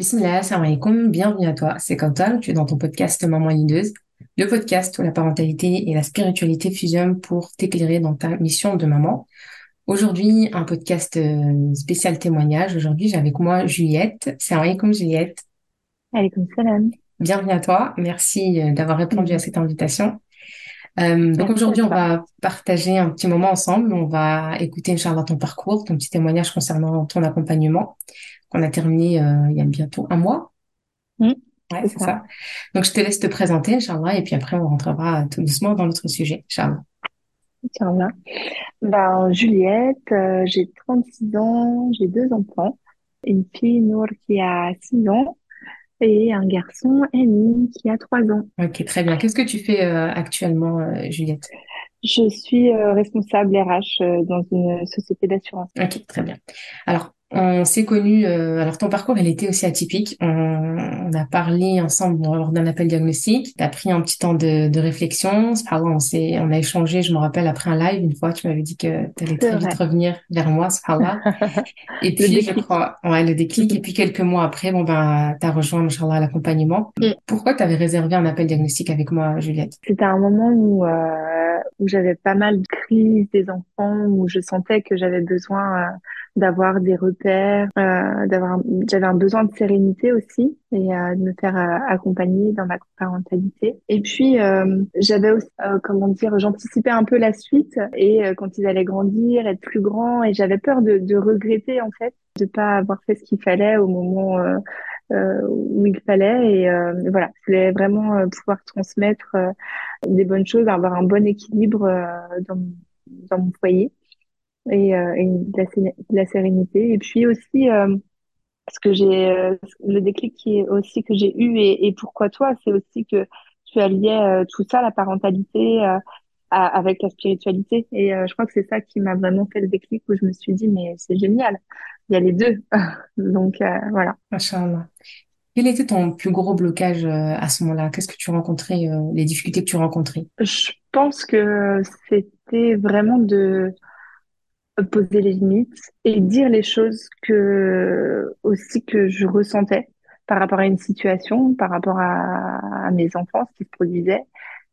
Bismillah, alaikum, bienvenue à toi. C'est Kautal, tu es dans ton podcast Maman Leaduse, le podcast où la parentalité et la spiritualité fusionnent pour t'éclairer dans ta mission de maman. Aujourd'hui, un podcast euh, spécial témoignage. Aujourd'hui, j'ai avec moi Juliette. Salam alaikum Juliette. Alaikum salam. Bienvenue à toi. Merci euh, d'avoir répondu à cette invitation. Euh, donc aujourd'hui, on va partager un petit moment ensemble. On va écouter, Inch'Allah, ton parcours, ton petit témoignage concernant ton accompagnement qu'on a terminé euh, il y a bientôt un mois. Mhm. Ouais, C'est c'est ça. ça. Donc, je te laisse te présenter, Inch'Allah, et puis après, on rentrera tout doucement dans notre sujet, Inch'Allah. Inch'Allah. Ben, Juliette, euh, j'ai 36 ans, j'ai deux enfants. Une fille, Nour, qui a 6 ans, et un garçon, Amy, qui a 3 ans. Ok, très bien. Qu'est-ce que tu fais euh, actuellement, euh, Juliette? Je suis euh, responsable RH dans une société d'assurance. Ok, très bien. Alors, on s'est connus, euh, alors ton parcours, il était aussi atypique. On, on a parlé ensemble lors d'un appel diagnostic. Tu as pris un petit temps de, de réflexion. Subhanallah, on s'est, on a échangé, je me rappelle, après un live, une fois, tu m'avais dit que tu allais C'est très vite revenir vers moi, subhanallah. Et puis, je crois, ouais, le déclic. Et puis, quelques mois après, bon, ben, t'as rejoint, Inch'Allah, l'accompagnement. Mm. Pourquoi t'avais réservé un appel diagnostic avec moi, Juliette? C'était un moment où, euh, où j'avais pas mal de crises des enfants, où je sentais que j'avais besoin euh, d'avoir des repères, euh, d'avoir, j'avais un besoin de sérénité aussi et euh, de me faire euh, accompagner dans ma parentalité. Et puis euh, j'avais aussi, euh, comment dire, j'anticipais un peu la suite et quand ils allaient grandir, être plus grands, et j'avais peur de, de regretter en fait, de pas avoir fait ce qu'il fallait au moment euh, où il fallait. Et euh, voilà, je voulais vraiment euh, pouvoir transmettre des bonnes choses, avoir un bon équilibre dans, dans mon foyer et, euh, et de la, sé- de la sérénité. Et puis aussi, euh, ce que j'ai, euh, le déclic qui est aussi que j'ai eu et, et pourquoi toi, c'est aussi que tu alliais euh, tout ça, la parentalité, euh, à- avec la spiritualité. Et euh, je crois que c'est ça qui m'a vraiment fait le déclic où je me suis dit, mais c'est génial, il y a les deux. Donc euh, voilà. Inch'Allah. Quel était ton plus gros blocage à ce moment-là? Qu'est-ce que tu rencontrais, euh, les difficultés que tu rencontrais? Je pense que c'était vraiment de poser les limites et dire les choses que aussi que je ressentais par rapport à une situation, par rapport à, mes enfants, ce qui se produisait.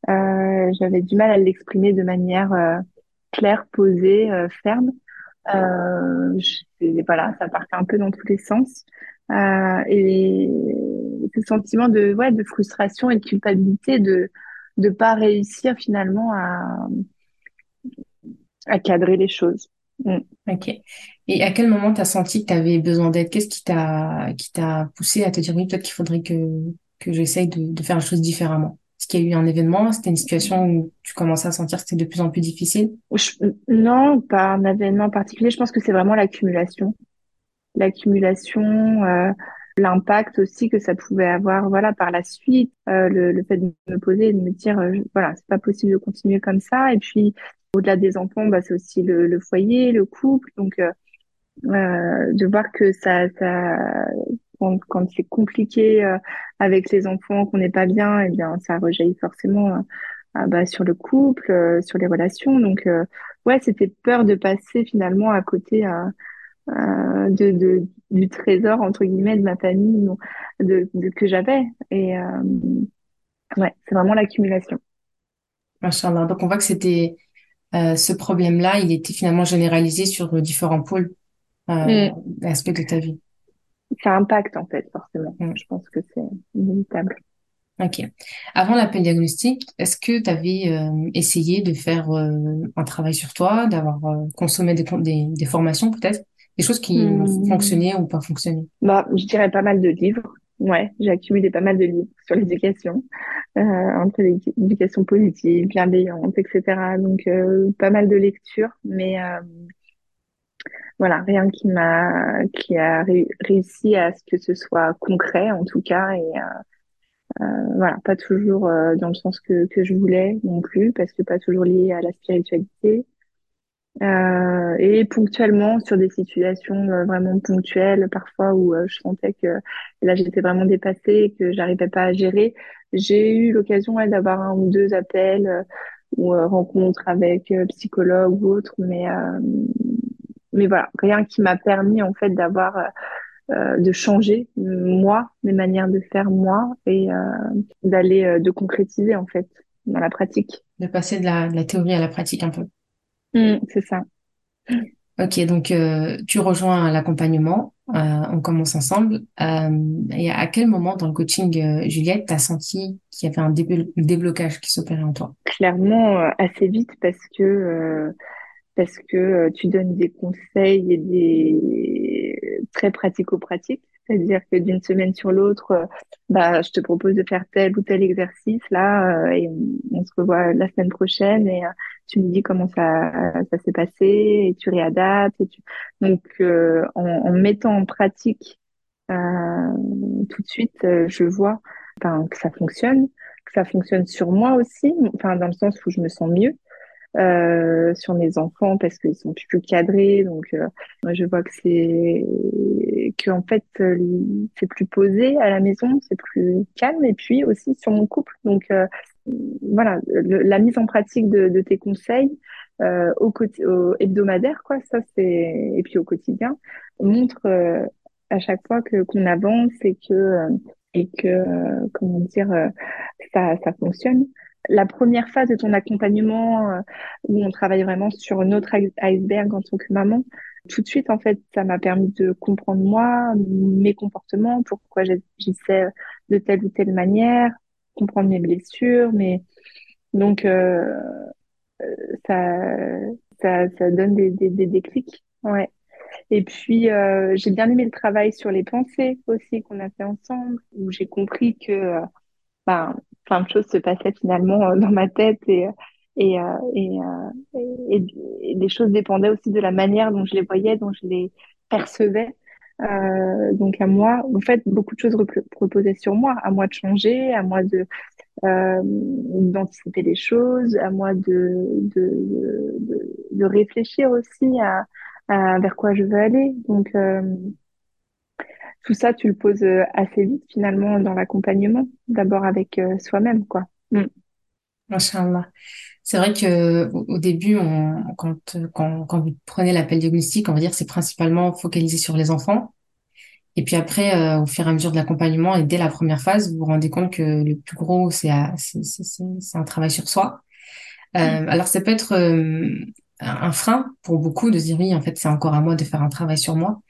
Euh, j'avais du mal à l'exprimer de manière euh, claire, posée, euh, ferme. Voilà, ça partait un peu dans tous les sens. Et ce sentiment de, ouais, de frustration et de culpabilité de de pas réussir finalement à, à cadrer les choses. Mm. Ok. Et à quel moment t'as senti que t'avais besoin d'aide? Qu'est-ce qui t'a, qui t'a poussé à te dire, oui, peut-être qu'il faudrait que, que j'essaye de, de faire les choses différemment? Est-ce qu'il y a eu un événement? C'était une situation où tu commençais à sentir que c'était de plus en plus difficile? Non, pas un événement particulier. Je pense que c'est vraiment l'accumulation. L'accumulation, euh, l'impact aussi que ça pouvait avoir, voilà, par la suite, euh, le, le fait de me poser et de me dire, euh, voilà, c'est pas possible de continuer comme ça. Et puis, au-delà des enfants, bah, c'est aussi le, foyer, le couple. Donc, euh, euh, de voir que ça, quand, c'est compliqué euh, avec les enfants, qu'on n'est pas bien, eh bien, ça rejaillit forcément bah, sur le couple, sur les relations. Donc, ouais, c'était peur de passer finalement à côté du trésor, entre guillemets, de ma famille de, que j'avais. Et ouais, c'est vraiment l'accumulation. Donc, on voit que c'était, ce problème-là, il était finalement généralisé sur euh, différents pôles, euh, Mm. d'aspects de ta vie. Ça impacte, en fait, forcément. Mm. Je pense que c'est inévitable. Ok. Avant l'appel diagnostic, est-ce que tu avais euh, essayé de faire euh, un travail sur toi, d'avoir euh, consommé des, des, des formations peut-être, des choses qui ont Mm. fonctionné ou pas fonctionné? Bah, je dirais pas mal de livres. Ouais, j'ai accumulé pas mal de livres sur l'éducation, euh, entre l'éducation positive, bienveillante, etc. Donc, euh, pas mal de lectures, mais euh, voilà, rien qui m'a, qui a ré- réussi à ce que ce soit concret, en tout cas, et euh, voilà, pas toujours euh, dans le sens que, que je voulais non plus, parce que pas toujours lié à la spiritualité. Euh, et ponctuellement sur des situations euh, vraiment ponctuelles, parfois où euh, je sentais que là j'étais vraiment dépassée, que j'arrivais pas à gérer, j'ai eu l'occasion ouais, d'avoir un ou deux appels ou rencontres avec psychologue ou autre, mais mais voilà, rien qui m'a permis en fait d'avoir de changer moi, mes manières de faire moi et d'aller de concrétiser en fait dans la pratique. De passer de la théorie à la pratique un peu. Mmh, c'est ça. Ok, donc euh, tu rejoins l'accompagnement, euh, on commence ensemble. Euh, et à quel moment dans le coaching, Juliette, t'as senti qu'il y avait un déblocage qui s'opérait en toi? Clairement, assez vite parce que parce que tu donnes des conseils et des très pratico-pratiques. C'est-à-dire que d'une semaine sur l'autre, euh, bah, je te propose de faire tel ou tel exercice là, euh, et on, se revoit la semaine prochaine et euh, tu me dis comment ça, ça s'est passé et tu réadaptes. Et tu... Donc, en, en, mettant en pratique tout de suite, je vois enfin, que ça fonctionne, que ça fonctionne sur moi aussi, enfin dans le sens où je me sens mieux. Euh, sur mes enfants parce qu'ils sont plus cadrés. Donc, euh, je vois que c'est que en fait euh, c'est plus posé à la maison, c'est plus calme. Et puis aussi sur mon couple. Donc voilà, la mise en pratique de, de tes conseils au, au hebdomadaire, quoi. Ça c'est et puis au quotidien montre à chaque fois que qu'on avance et que et que comment dire ça ça fonctionne la première phase de ton accompagnement euh, où on travaille vraiment sur notre iceberg en tant que maman, tout de suite, en fait, ça m'a permis de comprendre moi, mes comportements, pourquoi j'agissais de telle ou telle manière, comprendre mes blessures, mais donc euh, ça, ça, ça donne des, des, des déclics, ouais. Et puis euh, j'ai bien aimé le travail sur les pensées aussi qu'on a fait ensemble, où j'ai compris que ben, plein de choses se passaient finalement euh, dans ma tête et, euh, et, euh, choses dépendaient aussi de la manière dont je les voyais, dont je les percevais. Donc à moi, en fait, beaucoup de choses reposaient sur moi, à moi de changer, à moi d'anticiper les choses, à moi de réfléchir aussi à, vers quoi je veux aller. Tout ça, tu le poses euh, assez vite finalement dans l'accompagnement, d'abord avec euh, soi-même, quoi. Mm. C'est vrai que au début, on, quand, quand, quand vous prenez l'appel diagnostic, on va dire c'est principalement focalisé sur les enfants. Et puis après, euh, au fur et à mesure de l'accompagnement et dès la première phase, vous vous rendez compte que le plus gros, c'est c'est un travail sur soi. Euh, mm. alors ça peut être un frein pour beaucoup de se dire oui, en fait, c'est encore à moi de faire un travail sur moi.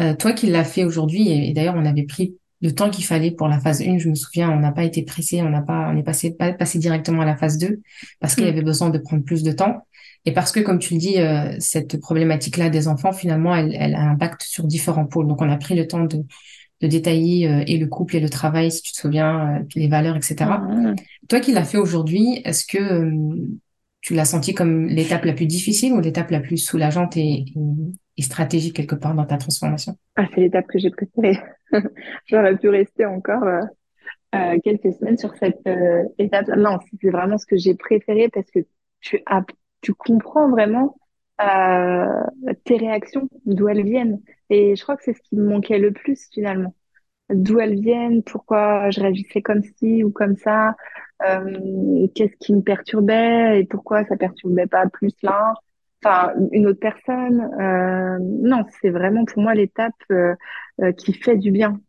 Euh, toi qui l'as fait aujourd'hui, et, d'ailleurs, on avait pris le temps qu'il fallait pour la phase 1, je me souviens, on n'a pas été pressé, on n'a pas, on est passé, pas passé directement à la phase 2 parce qu'il y mm. avait besoin de prendre plus de temps. Et parce que, comme tu le dis, euh, cette problématique-là des enfants, finalement, elle, elle, a un impact sur différents pôles. Donc, on a pris le temps de, de détailler euh, et le couple et le travail, si tu te souviens, euh, les valeurs, etc. Mm. Toi qui l'as fait aujourd'hui, est-ce que tu l'as senti comme l'étape la plus difficile ou l'étape la plus soulageante et, stratégique quelque part dans ta transformation? Ah, C'est l'étape que j'ai préférée. J'aurais pu rester encore euh, euh, quelques semaines sur cette euh, étape. Non, c'est vraiment ce que j'ai préféré parce que tu, as, tu comprends vraiment euh, tes réactions, d'où elles viennent. Et je crois que c'est ce qui me manquait le plus finalement. D'où elles viennent, pourquoi je réagissais comme ci ou comme ça, euh, qu'est-ce qui me perturbait et pourquoi ça perturbait pas plus l'un, enfin une autre personne. Euh, non, c'est vraiment pour moi l'étape euh, euh, qui fait du bien,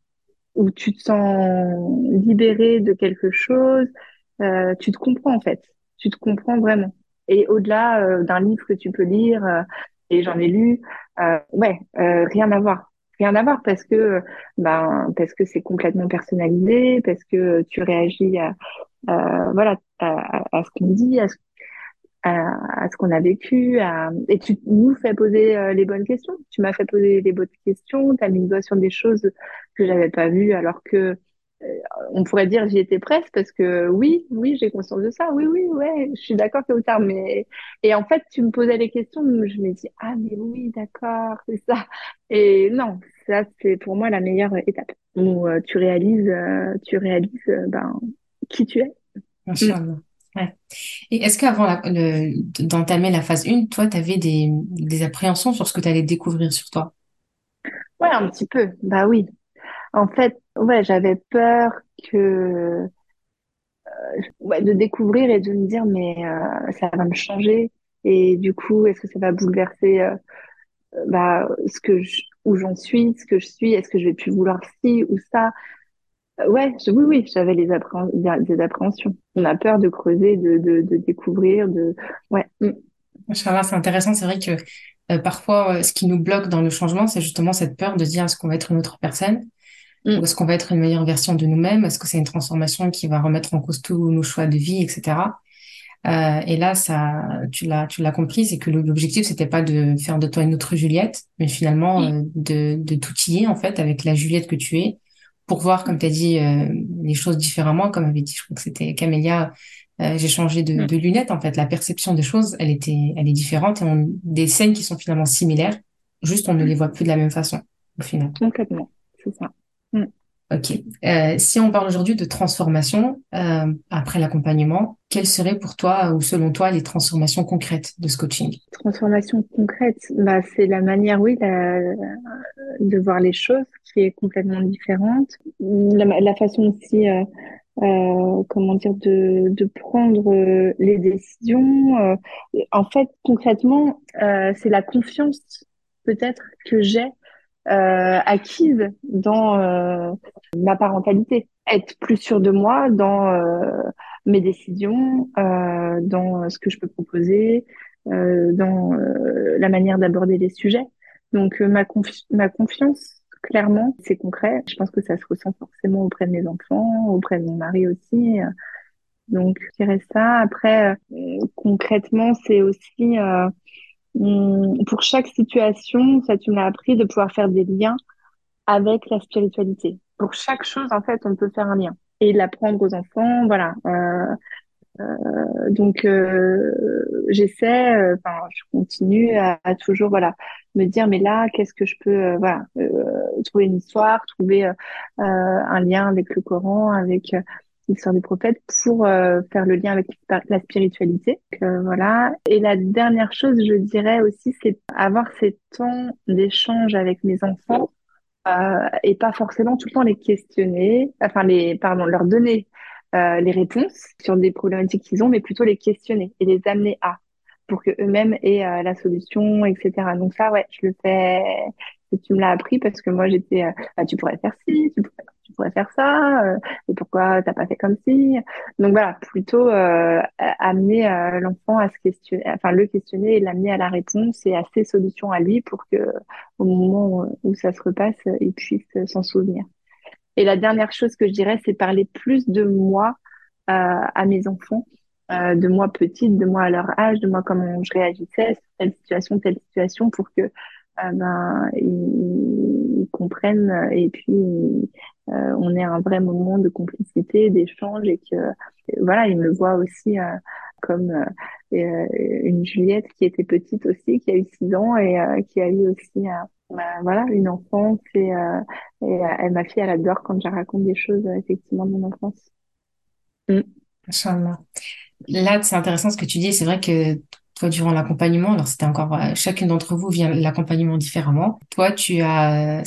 où tu te sens libéré de quelque chose, euh, tu te comprends en fait, tu te comprends vraiment. Et au-delà d'un livre que tu peux lire, et j'en ai lu, ouais, rien à voir rien à voir parce que ben parce que c'est complètement personnalisé parce que tu réagis à, voilà, à, à, ce qu'on dit, à ce, à, à ce qu'on a vécu, et tu nous fais poser euh, les bonnes questions. Tu m'as fait poser les bonnes questions, tu as mis le doigt sur des choses que j'avais pas vues, alors que euh, on pourrait dire j'y étais presque parce que oui, oui, j'ai conscience de ça, oui, oui, ouais, je suis d'accord que tard, mais et en fait tu me posais les questions, je me dis ah mais oui, d'accord, c'est ça. Et non, ça c'est pour moi la meilleure étape où tu réalises, tu réalises ben qui tu es. Ouais. Et est-ce qu'avant d'entamer la phase 1, toi, tu avais des, des appréhensions sur ce que tu allais découvrir sur toi? Ouais, un petit peu. Bah oui. En fait, ouais, j'avais peur que euh, ouais, de découvrir et de me dire mais euh, ça va me changer et du coup est-ce que ça va bouleverser euh, bah ce que je, où j'en suis, ce que je suis, est-ce que je vais plus vouloir ci ou ça? Ouais, je- oui, oui, j'avais les des appréhensions. On a peur de creuser, de, de, de découvrir, de, ouais, mm, c'est intéressant. C'est vrai que euh, parfois, euh, ce qui nous bloque dans le changement, c'est justement cette peur de dire est-ce qu'on va être une autre personne ou mm, est-ce qu'on va être une meilleure version de nous-mêmes? Est-ce que c'est une transformation qui va remettre en cause tous nos choix de vie, etc. Euh, et là, ça, tu l'as, tu l'as compris, c'est que l'objectif, c'était pas de faire de toi une autre Juliette, mais finalement euh, de, de t'outiller en fait avec la Juliette que tu es pour voir, comme tu as dit, euh, les choses différemment. Comme avait dit, je crois que c'était Camélia, euh, j'ai changé de, mm, de lunettes en fait. La perception des choses, elle était, elle est différente et on, des scènes qui sont finalement similaires, juste on ne les mm, voit plus de la même façon au final. complètement, c'est ça. Ok. Euh, si on parle aujourd'hui de transformation euh, après l'accompagnement, quelles seraient pour toi ou selon toi les transformations concrètes de ce coaching? Transformation concrète, bah, c'est la manière, oui, de voir les choses qui est complètement différente. La, façon aussi, euh, comment dire, de, de prendre les décisions. En fait, concrètement, c'est la confiance peut-être que j'ai acquise dans euh, ma parentalité. Être plus sûre de moi dans euh, mes décisions, euh, dans ce que je peux proposer, euh, dans euh, la manière d'aborder les sujets. Donc euh, ma, confi ma confiance, clairement, c'est concret. Je pense que ça se ressent forcément auprès de mes enfants, auprès de mon mari aussi. Donc je dirais ça. Après, euh, concrètement, c'est aussi euh, pour chaque situation, ça tu m'as appris de pouvoir faire des liens avec la spiritualité. Pour chaque chose, en fait, on peut faire un lien et l'apprendre aux enfants. Voilà. Euh, euh, donc, euh, j'essaie, euh, je continue à, à toujours, voilà, me dire, mais là, qu'est-ce que je peux, euh, voilà, euh, trouver une histoire, trouver un lien avec le Coran, avec l'histoire des prophètes, pour euh, faire le lien avec la spiritualité. Euh, voilà. Et la dernière chose, je dirais aussi, c'est avoir ces temps d'échange avec mes enfants euh, et pas forcément tout le temps les questionner, enfin les, pardon, leur donner euh, les réponses sur des problématiques qu'ils ont, mais plutôt les questionner et les amener à pour que eux-mêmes aient euh, la solution, etc. Donc ça, ouais, je le fais. Tu me l'as appris parce que moi j'étais, ah, tu pourrais faire ci, tu pourrais, pourrais faire ça, euh, et pourquoi t'as pas fait comme ci. Donc voilà, plutôt euh, amener euh, l'enfant à se questionner, enfin le questionner et l'amener à la réponse et à ses solutions à lui pour que au moment où ça se repasse, il puisse s'en souvenir. Et la dernière chose que je dirais, c'est parler plus de moi à mes enfants, de moi petite, de moi à leur âge, de moi comment je réagissais, telle situation, telle situation, pour que euh, ben ils, ils comprennent et puis euh, on ait un vrai moment de complicité, d'échange et que voilà, ils me voient aussi euh, comme euh, euh, une Juliette qui était petite aussi, qui a eu six ans et euh, qui a eu aussi euh, voilà une enfance et, et elle, ma fille elle adore quand je raconte des choses effectivement de mon enfance. Mm. Là, c'est intéressant ce que tu dis. C'est vrai que toi, durant l'accompagnement, alors c'était encore, euh, chacune d'entre vous vient l'accompagnement différemment. Toi, tu as,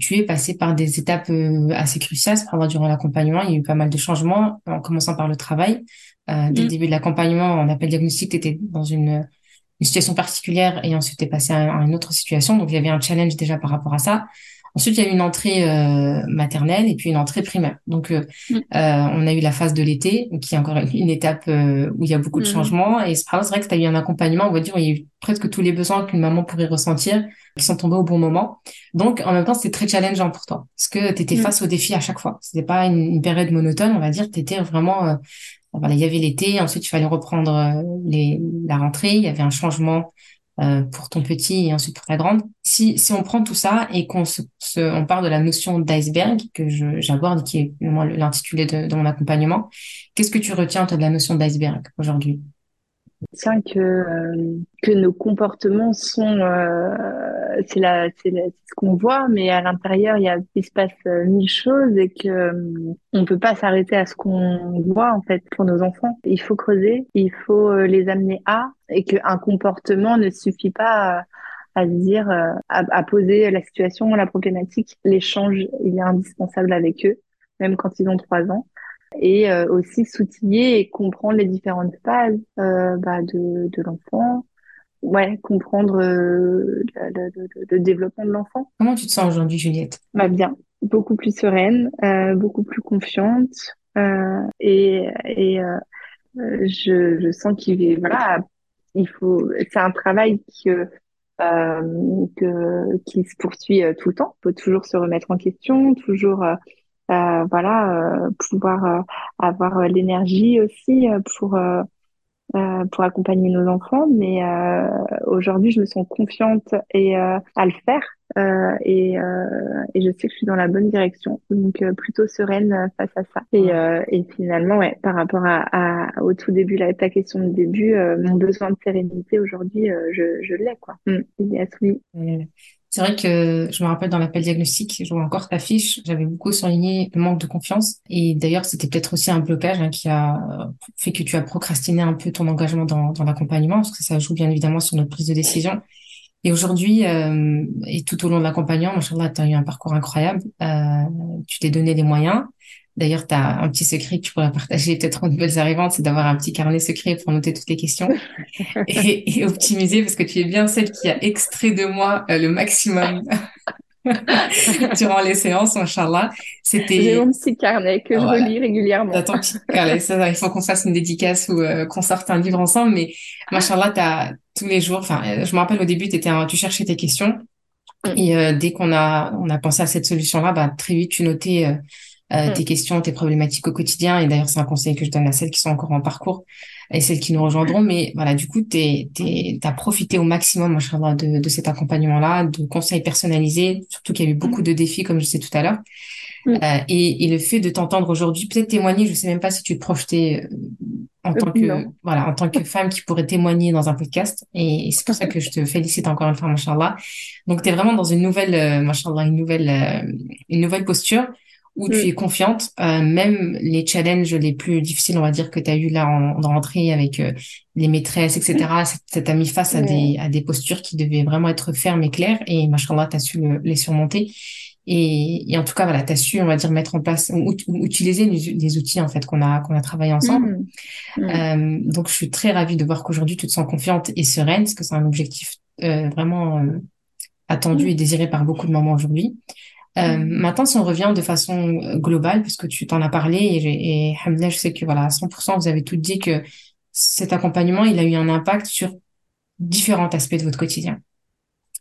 tu es passé par des étapes euh, assez cruciales, durant l'accompagnement. Il y a eu pas mal de changements, en commençant par le travail. Euh, dès le Mm. début de l'accompagnement, en appel diagnostic, tu étais dans une, une situation particulière et ensuite tu es passé à, à une autre situation. Donc, il y avait un challenge déjà par rapport à ça. Ensuite, il y a eu une entrée euh, maternelle et puis une entrée primaire. Donc, euh, Mm. euh, on a eu la phase de l'été, qui est encore une étape où il y a beaucoup de Mm. changements. Et c'est vrai que tu as eu un accompagnement, on va dire, où il y a eu presque tous les besoins qu'une maman pourrait ressentir, qui sont tombés au bon moment. Donc, en même temps, c'était très challengeant pour toi, parce que tu étais Mm. face aux défis à chaque fois. C'était pas une, une période monotone, on va dire. Tu étais vraiment... voilà, il y avait l'été, ensuite il fallait reprendre les, la rentrée, il y avait un changement euh, pour ton petit et ensuite pour ta grande. Si, si on prend tout ça et qu'on se, on parle de la notion d'iceberg que j'aborde, qui est l'intitulé de, de mon accompagnement, qu'est-ce que tu retiens de la notion d'iceberg aujourd'hui? Tiens que euh, que nos comportements sont euh, c'est la c'est ce qu'on voit mais à l'intérieur il y a il se passe euh, mille choses et que euh, on peut pas s'arrêter à ce qu'on voit en fait pour nos enfants. Il faut creuser il faut euh, les amener à et que un comportement ne suffit pas à, à dire à, à poser la situation la problématique. L'échange il est indispensable avec eux même quand ils ont trois ans. Et euh, aussi s'outiller et comprendre les différentes phases euh, bah, de, de l'enfant, ouais, comprendre le, le, le, développement de l'enfant. Comment tu te sens aujourd'hui, Juliette? Bah bien, beaucoup plus sereine, beaucoup plus confiante et, et je, je sens qu'il voilà il faut c'est un travail qui euh, que, qui se poursuit euh, tout le temps. Il faut toujours se remettre en question, toujours euh, euh voilà pouvoir avoir l'énergie aussi pour pour accompagner nos enfants. Mais aujourd'hui, je me sens confiante et à le faire. Euh, et, euh, et je sais que je suis dans la bonne direction, donc euh, plutôt sereine face à ça. Et, et finalement, ouais, par rapport à, à, au tout début, là, ta question de début, mon besoin de sérénité aujourd'hui, je, je l'ai, quoi. Mm. Yes, oui. C'est vrai que je me rappelle dans l'appel diagnostic, je vois encore ta fiche, j'avais beaucoup souligné le manque de confiance. Et d'ailleurs, c'était peut-être aussi un blocage hein, qui a fait que tu as procrastiné un peu ton engagement dans, l'accompagnement, parce que ça joue bien évidemment sur notre prise de décision. Et aujourd'hui, euh, et tout au long de l'accompagnement, tu as eu un parcours incroyable. Euh, tu t'es donné des moyens. D'ailleurs, tu as un petit secret que tu pourrais partager peut-être aux nouvelles arrivantes, c'est d'avoir un petit carnet secret pour noter toutes les questions et, et, optimiser parce que tu es bien celle qui a extrait de moi euh, le maximum durant les séances, Inch'Allah. C'était... J'ai mon petit carnet que je relis régulièrement. T'as il faut qu'on fasse une dédicace ou euh, qu'on sorte un livre ensemble, mais Inch'Allah, t'as tous les jours, enfin, je me rappelle au début, tu cherchais tes questions. Mm. Et euh, dès qu'on a on a pensé à cette solution-là, bah très vite tu notais mm. tes questions, tes problématiques au quotidien. Et d'ailleurs, c'est un conseil que je donne à celles qui sont encore en parcours et celles qui nous rejoindront. Mais voilà, du coup, t'es, t'es, t'as profité au maximum, de, de cet accompagnement-là, de conseils personnalisés, surtout qu'il y a eu beaucoup de défis, comme je sais tout à l'heure. Mm. Euh, et, et, le fait de t'entendre aujourd'hui, peut-être témoigner, je sais même pas si tu te projetais euh, en tant que voilà en tant que femme qui pourrait témoigner dans un podcast et, c'est pour ça que je te félicite encore une fois machallah donc tu es vraiment dans une nouvelle euh, machallah une nouvelle euh, une nouvelle posture où tu mm. es confiante, euh, même les challenges les plus difficiles, on va dire, que tu as eu là en, en rentrée avec euh, les maîtresses, etc. Mm. Ça t'a mis face à, des, à des postures qui devaient vraiment être fermes et claires et machallah, tu as su les surmonter. Et, et, en tout cas, voilà, tu as su, on va dire, mettre en place, ou, utiliser les, outils en fait qu'on a qu'on a travaillé ensemble. Mm. Euh, donc, je suis très ravie de voir qu'aujourd'hui, tu te sens confiante et sereine, parce que c'est un objectif euh, vraiment attendu et désiré par beaucoup de mamans aujourd'hui. Euh, maintenant, si on revient de façon euh, globale, puisque tu t'en as parlé, et, et Hamza, je sais que voilà, à 100%, vous avez tout dit que cet accompagnement, il a eu un impact sur différents aspects de votre quotidien.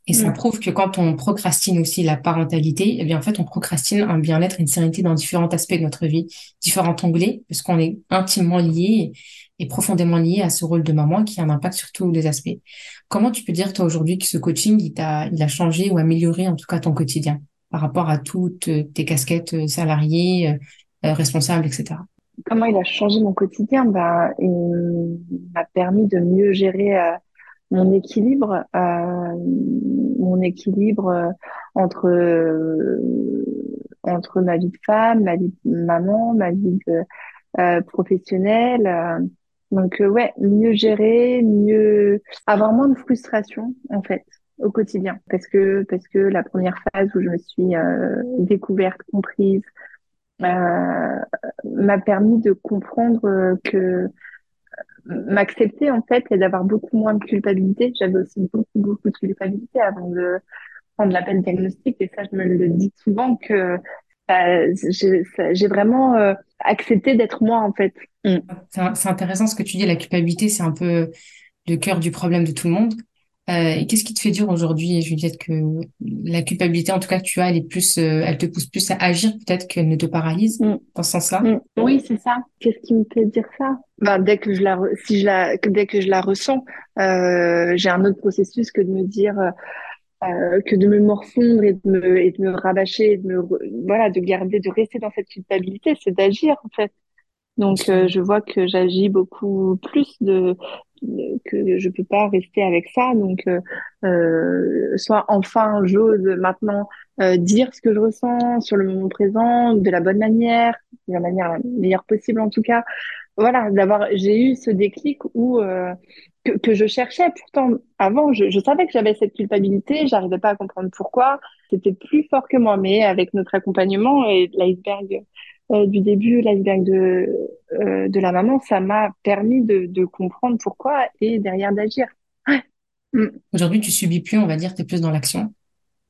Et ça prouve que quand on procrastine aussi la parentalité, eh bien en fait on procrastine un bien-être une sérénité dans différents aspects de notre vie, différents onglets, parce qu'on est intimement lié et profondément lié à ce rôle de maman qui a un impact sur tous les aspects. Comment tu peux dire toi aujourd'hui que ce coaching il t'a il a changé ou amélioré en tout cas ton quotidien? Par rapport à toutes tes casquettes euh, salariées, euh, euh, responsables, etc. Comment il a changé mon quotidien? Bah, Il m'a permis de mieux gérer mon équilibre, mon équilibre entre entre ma vie de femme, ma vie de maman, ma vie de, professionnelle. donc ouais, mieux gérer, mieux avoir moins de frustration en fait au quotidien parce que parce que la première phase où je me suis euh, découverte, comprise, euh, m'a permis de comprendre que euh, m'accepter en fait et d'avoir beaucoup moins de culpabilité. J'avais aussi beaucoup beaucoup de culpabilité avant de prendre l'appel diagnostic et ça je me le dis souvent que j'ai vraiment euh, accepté d'être moi en fait. Mm. C'est intéressant ce que tu dis, la culpabilité c'est un peu le cœur du problème de tout le monde. Euh, et qu'est-ce qui te fait dire aujourd'hui, Juliette, que la culpabilité, en tout cas, que tu as, elle est plus, euh, elle te pousse plus à agir, peut-être qu'elle ne te paralyse mm. dans ce sens-là? Mm. Oui, c'est ça. Qu'est-ce qui me fait dire ça? Ben, dès que je la, si je la, dès que je la ressens, euh, j'ai un autre processus que de me dire. Euh, que de me morfondre et de me, et de me rabâcher, et de me, voilà, de garder, de rester dans cette culpabilité, c'est d'agir en fait. Donc euh, je vois que j'agis beaucoup plus de, que je peux pas rester avec ça. Donc euh, euh soit enfin j'ose maintenant euh, dire ce que je ressens sur le moment présent de la bonne manière, de la manière la meilleure possible en tout cas. Voilà, d'avoir j'ai eu ce déclic où que, que, je cherchais. Pourtant, avant, je, je savais que j'avais cette culpabilité, j'arrivais pas à comprendre pourquoi. C'était plus fort que moi, mais avec notre accompagnement et l'iceberg euh, du début, l'iceberg de, euh, de la maman, ça m'a permis de, de comprendre pourquoi et derrière d'agir. Mm. Aujourd'hui, tu subis plus, on va dire, tu es plus dans l'action,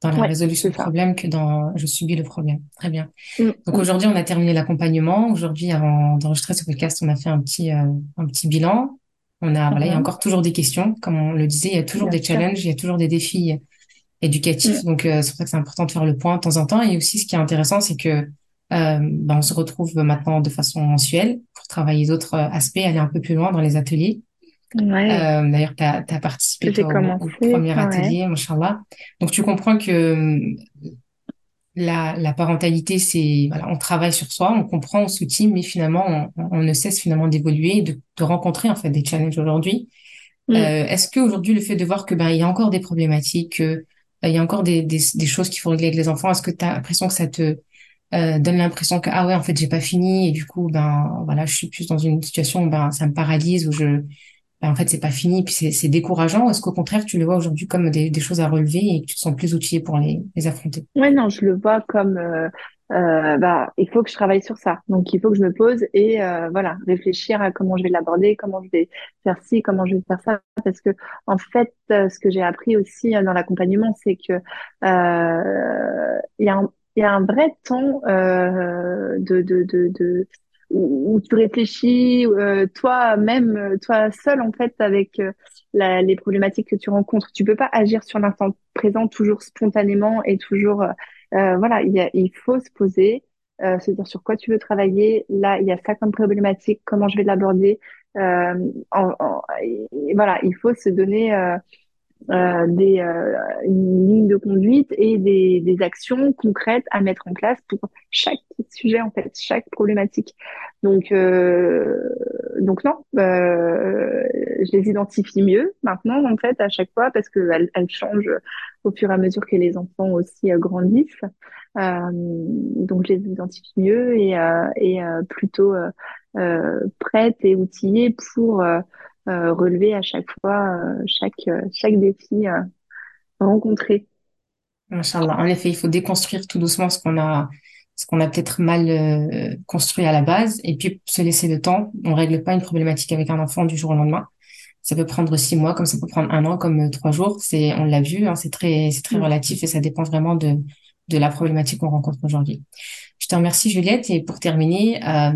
dans la Ouais, résolution ça. problème que dans je subis le problème. Très bien. Mm, Donc mm. aujourd'hui, on a terminé l'accompagnement. Aujourd'hui, avant d'enregistrer ce podcast, on a fait un petit, euh, un petit bilan. On a, voilà, il y a Mhm. encore toujours des questions. Comme on le disait, il y a toujours Bien des sûr. challenges, il y a toujours des défis éducatifs. Mm. Donc, euh, c'est pour ça que c'est important de faire le point de temps en temps. Et aussi, ce qui est intéressant, c'est que, euh, ben, on se retrouve maintenant de façon mensuelle pour travailler d'autres euh, aspects, aller un peu plus loin dans les ateliers. Ouais, Euh, d'ailleurs, tu as, participé, toi, au, premier Ouais. atelier, machallah. Donc, tu comprends que la, la parentalité, c'est, voilà, on travaille sur soi, on comprend, on s'outille, mais finalement, on, on ne cesse finalement d'évoluer, de, de rencontrer en fait des challenges aujourd'hui. Mm. Euh, est-ce qu'aujourd'hui, le fait de voir que ben il y a encore des problématiques, que euh, il y a encore des, des, des choses qu'il faut régler avec les enfants, est-ce que tu as l'impression que ça te euh, donne l'impression que ah ouais en fait j'ai pas fini et du coup ben voilà je suis plus dans une situation où ben ça me paralyse où je ben, en fait c'est pas fini puis c'est c'est décourageant ou est-ce qu'au contraire tu le vois aujourd'hui comme des, des choses à relever et que tu te sens plus outillé pour les, les affronter? Ouais, non, je le vois comme euh, euh, bah, il faut que je travaille sur ça. Donc, il faut que je me pose et euh, voilà, réfléchir à comment je vais l'aborder, comment je vais faire ci, comment je vais faire ça. Parce que en fait, euh, ce que j'ai appris aussi dans l'accompagnement, c'est que il y a un, il y a un vrai temps euh, de, de, de, de où, où tu réfléchis euh, toi-même, euh, toi seul en fait avec euh, la- les problématiques que tu rencontres. Tu peux pas agir sur l'instant présent toujours spontanément et toujours euh, voilà, il y a, il faut se poser, euh, se dire sur quoi tu veux travailler. Là, il y a ça comme problématique, comment je vais l'aborder. Euh, en, en- voilà, il faut se donner euh, euh, des, euh, une ligne de conduite et des, des actions concrètes à mettre en place pour chaque sujet, en fait, chaque problématique. Donc, euh, donc non, euh, je les identifie mieux maintenant, en fait, à chaque fois, parce qu'elles elles changent au fur et à mesure que les enfants aussi euh, grandissent. Euh, donc, je les identifie mieux et, et plutôt prêtes et outillées pour... euh, relever à chaque fois euh, chaque euh, chaque défi rencontré. Inch'Allah. En effet, il faut déconstruire tout doucement ce qu'on a, ce qu'on a peut-être mal euh, construit à la base, et puis se laisser le temps. On règle pas une problématique avec un enfant du jour au lendemain. Ça peut prendre six mois, comme ça peut prendre un an, comme euh, trois jours. C'est, on l'a vu, hein, c'est très, c'est très Mm. relatif et ça dépend vraiment de de la problématique qu'on rencontre aujourd'hui. Je te remercie, Juliette. Et pour terminer, euh,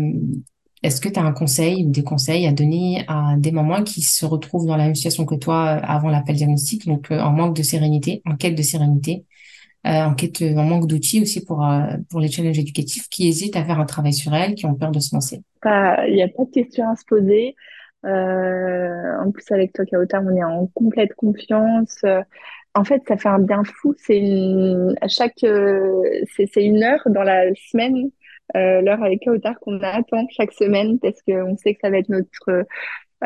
est-ce que tu as un conseil ou des conseils à donner à des mamans qui se retrouvent dans la même situation que toi euh, avant l'appel diagnostic, donc euh, en manque de sérénité, en quête de sérénité? euh, en quête, en manque d'outils aussi pour, pour les challenges éducatifs, qui hésitent à faire un travail sur elles, qui ont peur de se lancer? Il n'y a pas de questions à se poser. En plus, avec toi, Kautar, on est en complète confiance. En fait, ça fait un bien fou. C'est chaque, c'est, une heure dans la semaine, l'heure avec Kautar qu'on attend chaque semaine parce qu'on sait que ça va être notre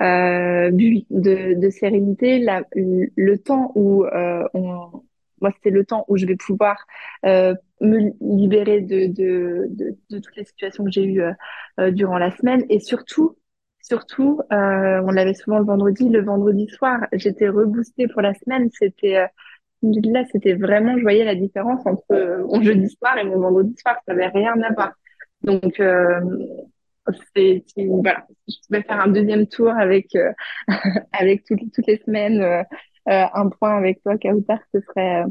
euh, but de, de sérénité, la, le temps où euh, on, moi c'est le temps où je vais pouvoir euh, me libérer de, de, de, toutes les situations que j'ai eues euh, euh, durant la semaine. Et surtout surtout euh, on l'avait souvent le vendredi le vendredi soir j'étais reboostée pour la semaine. C'était euh, là c'était vraiment je voyais la différence entre euh, mon jeudi soir et mon vendredi soir. Ça avait rien à voir donc euh, c'est, voilà, je pouvais faire un deuxième tour avec euh, avec toutes, toutes les semaines euh, un point avec toi, Kautar, ce serait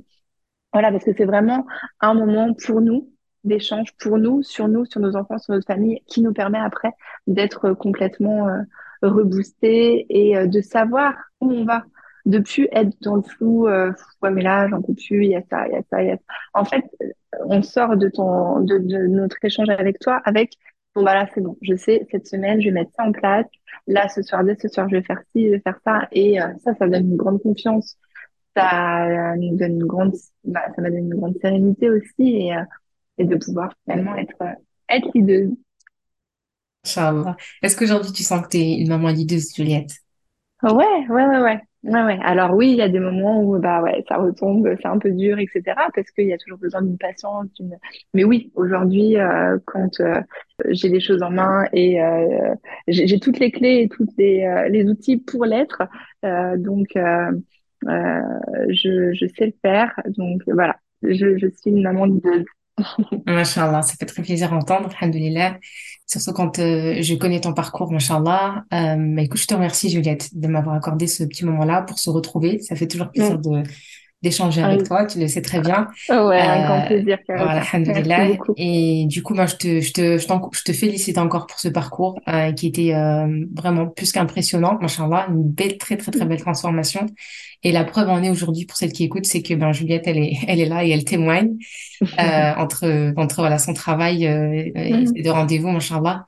voilà parce que c'est vraiment un moment pour nous d'échange pour nous, sur nous, sur nos enfants, sur notre famille, qui nous permet après d'être complètement euh, reboosté et de savoir où on va, de plus être dans le flou. Euh, ouais, mais là, j'en peux plus. Il y a ça, il y a ça, il y a ça. En fait, euh, on sort de ton de, de notre échange avec toi avec bon bah là c'est bon. Je sais cette semaine je vais mettre ça en place. Là ce soir, dès ce soir, je vais faire ci, je vais faire ça et euh, ça, ça donne une grande confiance ça euh, nous donne une grande, bah, ça m'a donné une grande sérénité aussi et, euh, et de pouvoir finalement être, être leader. Est-ce qu'aujourd'hui, tu sens que tu es une maman leaduse, Juliette? Ouais, ouais, ouais, ouais. Ouais, ouais. Alors oui, il y a des moments où bah ouais, ça retombe, c'est un peu dur, etc. Parce qu'il y a toujours besoin d'une patience, d'une. Mais oui, aujourd'hui, euh, quand euh, j'ai les choses en main et euh, j'ai j'ai toutes les clés et toutes les, euh, les outils pour l'être, euh, donc euh, je, je sais le faire. Donc voilà, je, je suis une maman. Masha'Allah, ça fait très plaisir à entendre. Surtout quand euh, je connais ton parcours, machallah. Euh, mais écoute, je te remercie, Juliette, de m'avoir accordé ce petit moment-là pour se retrouver. Ça fait toujours plaisir Mm. de d'échanger avec toi, tu le sais très bien. Ouais, un grand Euh, plaisir, voilà, alhamdoulilah. Et du coup, moi, je te, je te, je t'en- je te félicite encore pour ce parcours euh, qui était euh, vraiment plus qu'impressionnant, machallah, une belle, très, très, très belle transformation. Et la preuve en est aujourd'hui pour celles qui écoutent, c'est que ben Juliette, elle est, elle est là et elle témoigne euh, entre, entre voilà son travail euh, et ses deux rendez-vous, machallah.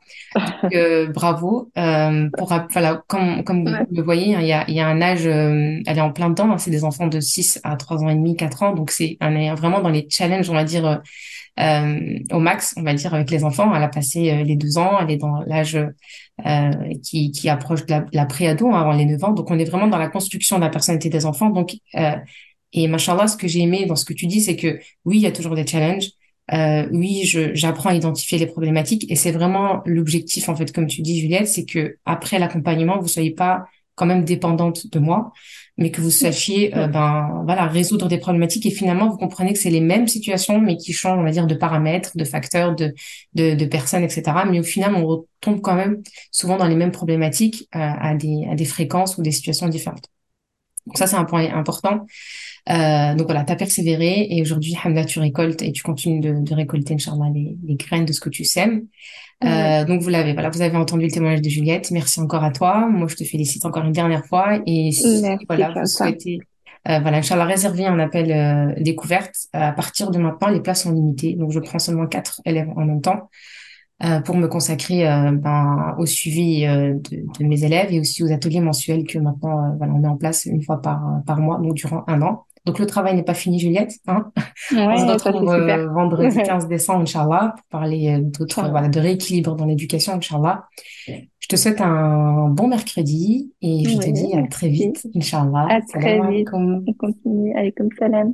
Donc euh, bravo. Euh, pour voilà, comme comme vous le voyez, hein, il y a, il y a un âge, euh, elle est en plein dedans. hein, c'est des enfants de 6 à 3 ans et demi, 4 ans. Donc c'est on est vraiment dans les challenges, on va dire. Euh, au max, on va dire, avec les enfants. Elle a passé euh, les deux ans, elle est dans l'âge euh, qui, qui approche de la, la pré-ado, hein, avant les 9 ans. Donc, on est vraiment dans la construction de la personnalité des enfants. Donc, et machallah, ce que j'ai aimé dans ce que tu dis, c'est que oui, il y a toujours des challenges. Euh, oui, j'apprends à identifier les problématiques et c'est vraiment l'objectif, en fait, comme tu dis, Juliette, c'est que après l'accompagnement, vous soyez pas quand même dépendante de moi, mais que vous sachiez, euh, ben, voilà, résoudre des problématiques et finalement, vous comprenez que c'est les mêmes situations, mais qui changent, on va dire, de paramètres, de facteurs, de, de, de personnes, etc. Mais au final, on retombe quand même souvent dans les mêmes problématiques, euh, à des, à des fréquences ou des situations différentes. Donc ça, c'est un point important. Euh, donc voilà, t'as persévéré et aujourd'hui, Hamda, tu récoltes et tu continues de, de récolter, Inch'Allah, les, les graines de ce que tu sèmes. Euh, donc vous l'avez, voilà, vous avez entendu le témoignage de Juliette. Merci encore à toi. Moi, je te félicite encore une dernière fois. Et si, Merci, voilà, vous souhaitez, euh, voilà, Inch'Allah, réserver un appel euh, découverte. À partir de maintenant, les places sont limitées. Donc je prends seulement quatre élèves en même temps euh, pour me consacrer euh, ben, au suivi euh, de, de mes élèves et aussi aux ateliers mensuels que maintenant, voilà, on met en place une fois par, par mois, donc durant un an. Donc le travail n'est pas fini, Juliette. Hein on se Ouais, retrouve euh, vendredi 15 décembre, Inch'Allah, pour parler d'autres, Inch'Allah. voilà, de rééquilibre dans l'éducation, Inch'Allah. Je te souhaite un bon mercredi et je te dis à très vite, Inch'Allah. À Salam très vite. alaikum. On continue. Alaykoum salam.